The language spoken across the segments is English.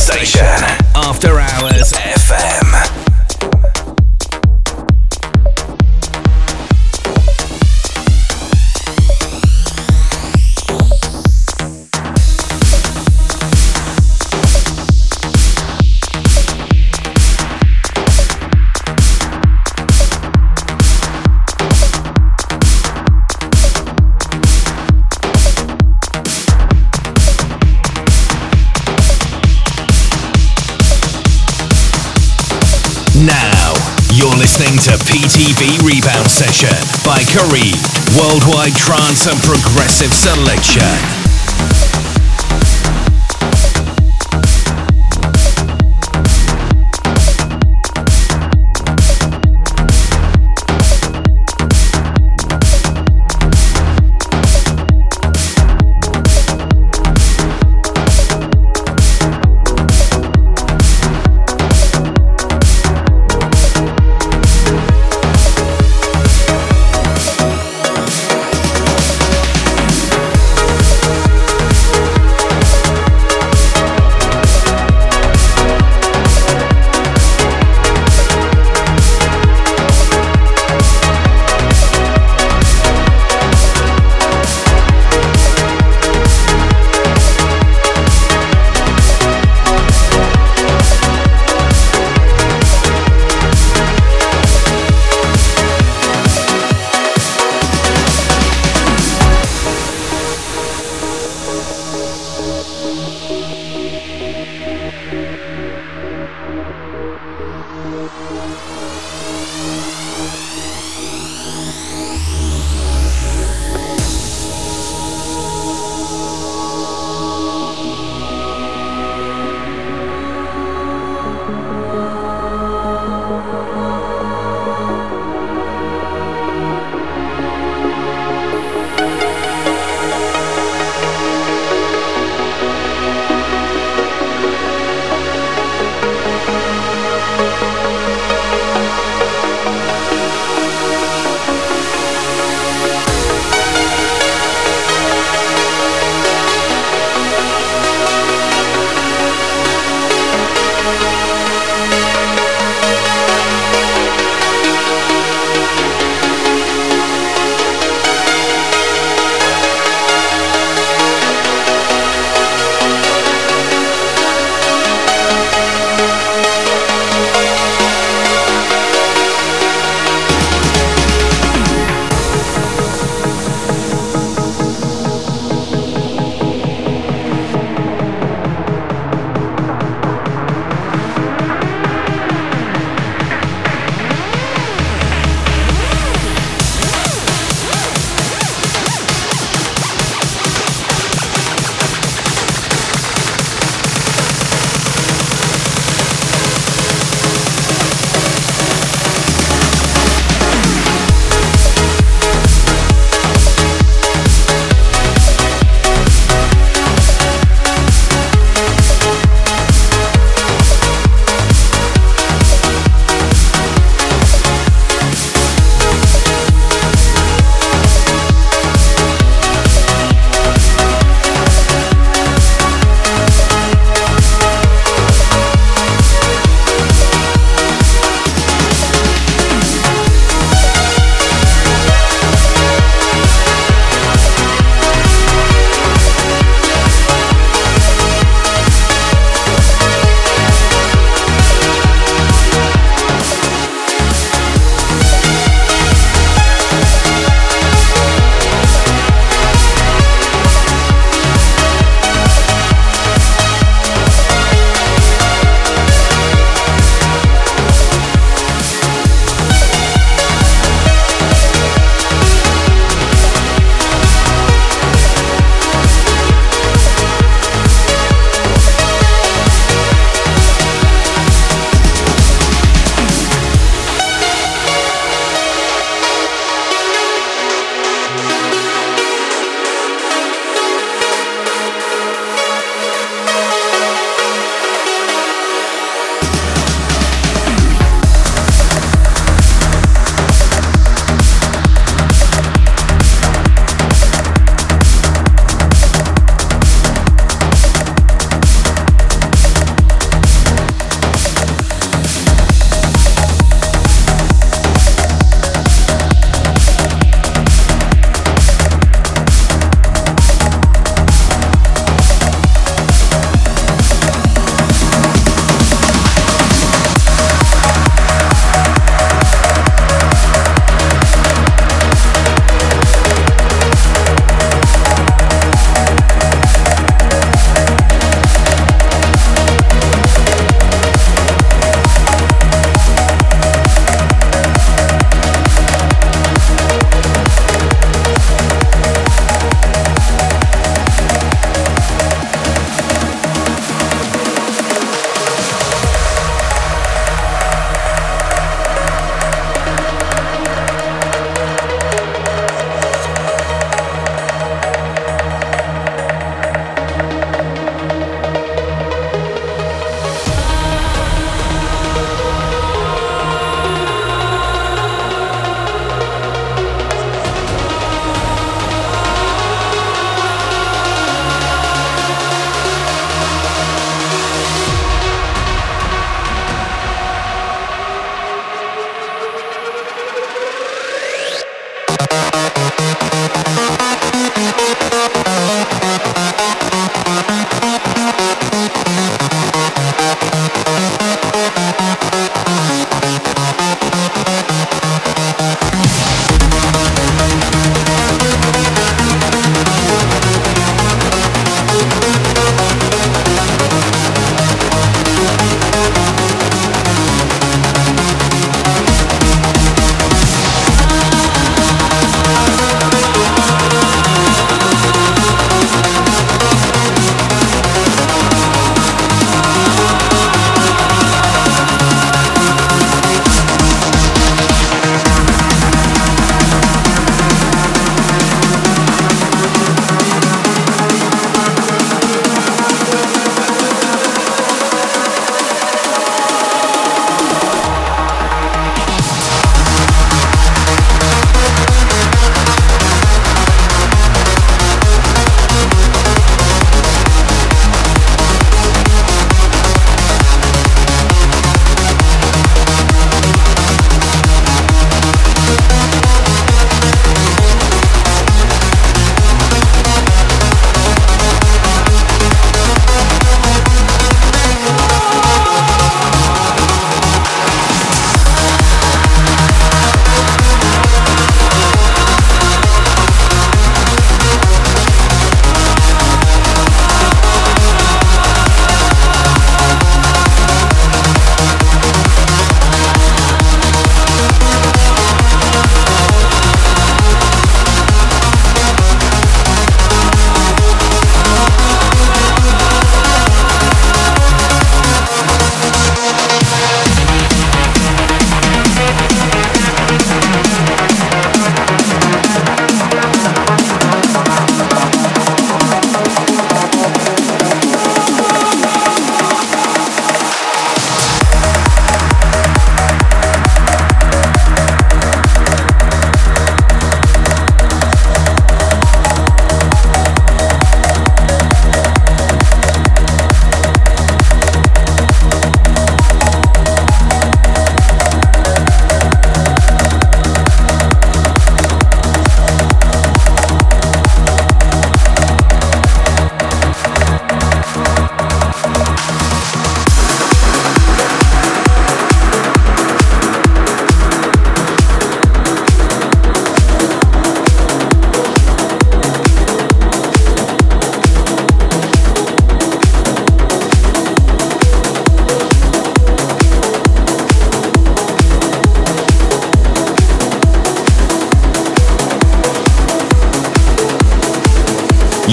station. After Hours Karybde, Worldwide Trance and Progressive Selection.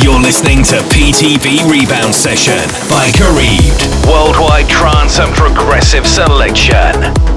Listening to PTP Rebound Session by Karybde. Worldwide trance and progressive selection.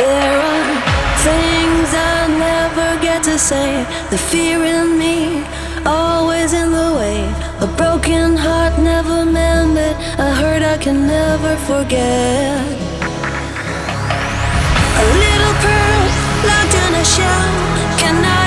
There are things I never get to say. The fear in me, always in the way. A broken heart never mend it. A hurt I can never forget. A little pearl locked in a shell. Can I?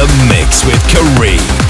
The mix with Karybde.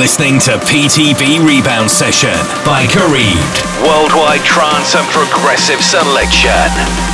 Listening to PTP Rebound Session by Karybde. Worldwide trance and progressive selection.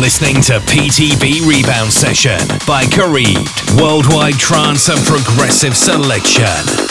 Listening to PTP Rebound Session by Karybde. Worldwide trance and progressive selection.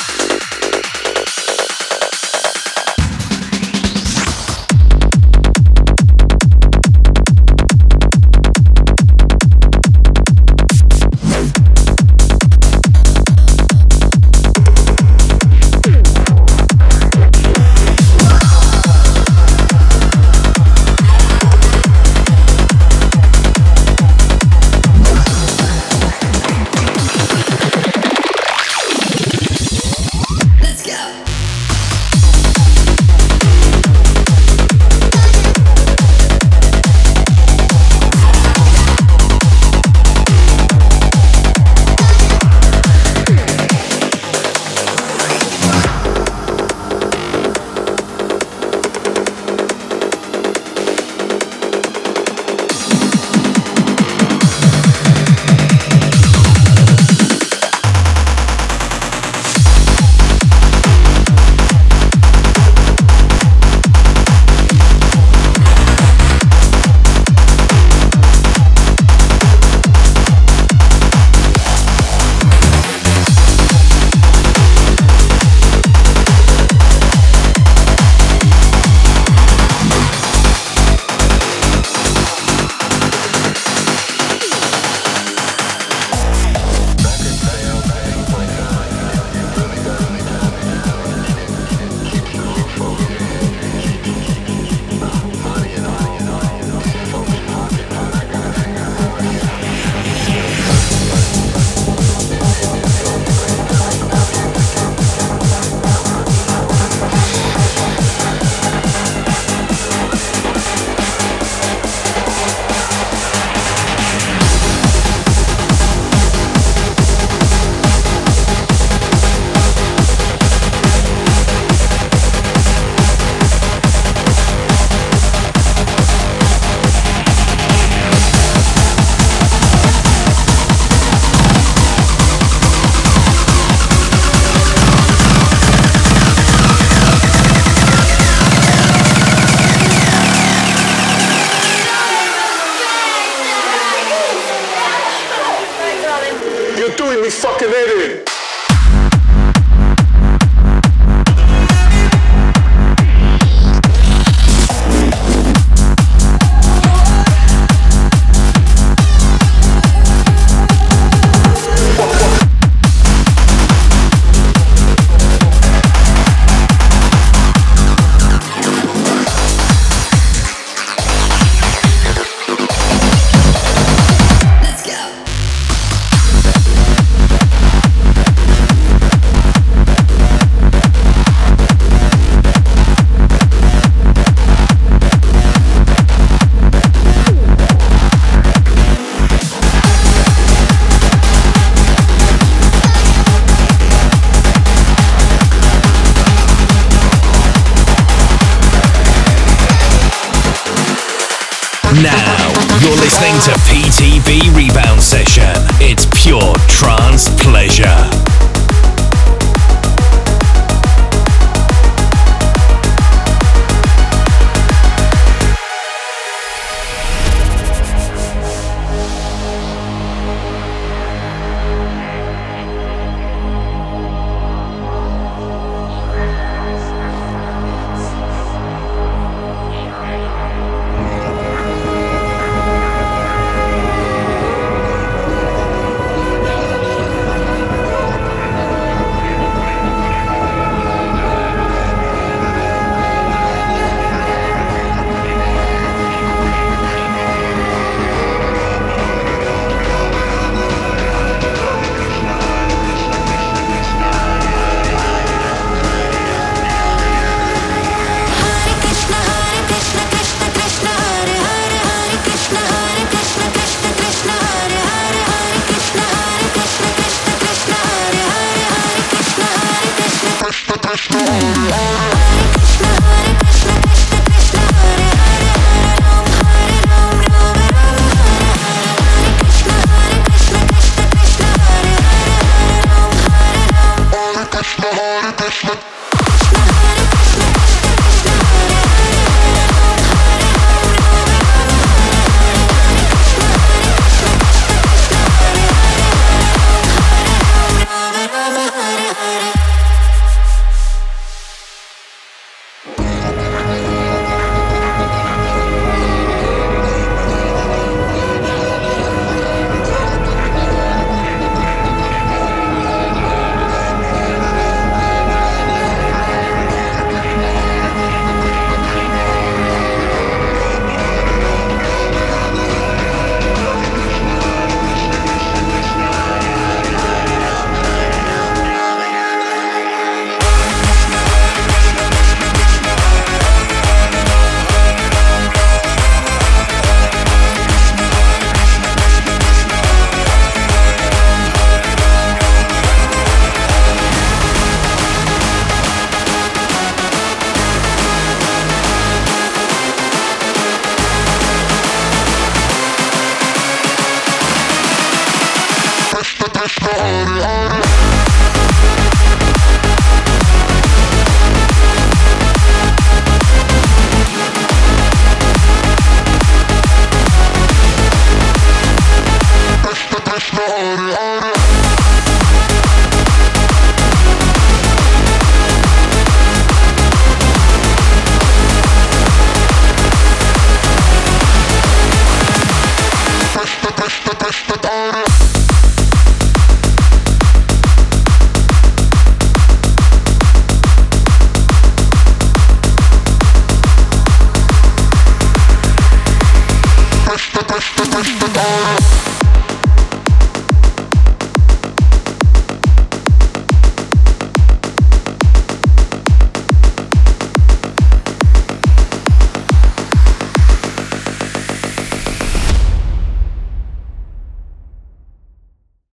DB Rebound Session. It's pure trance pleasure.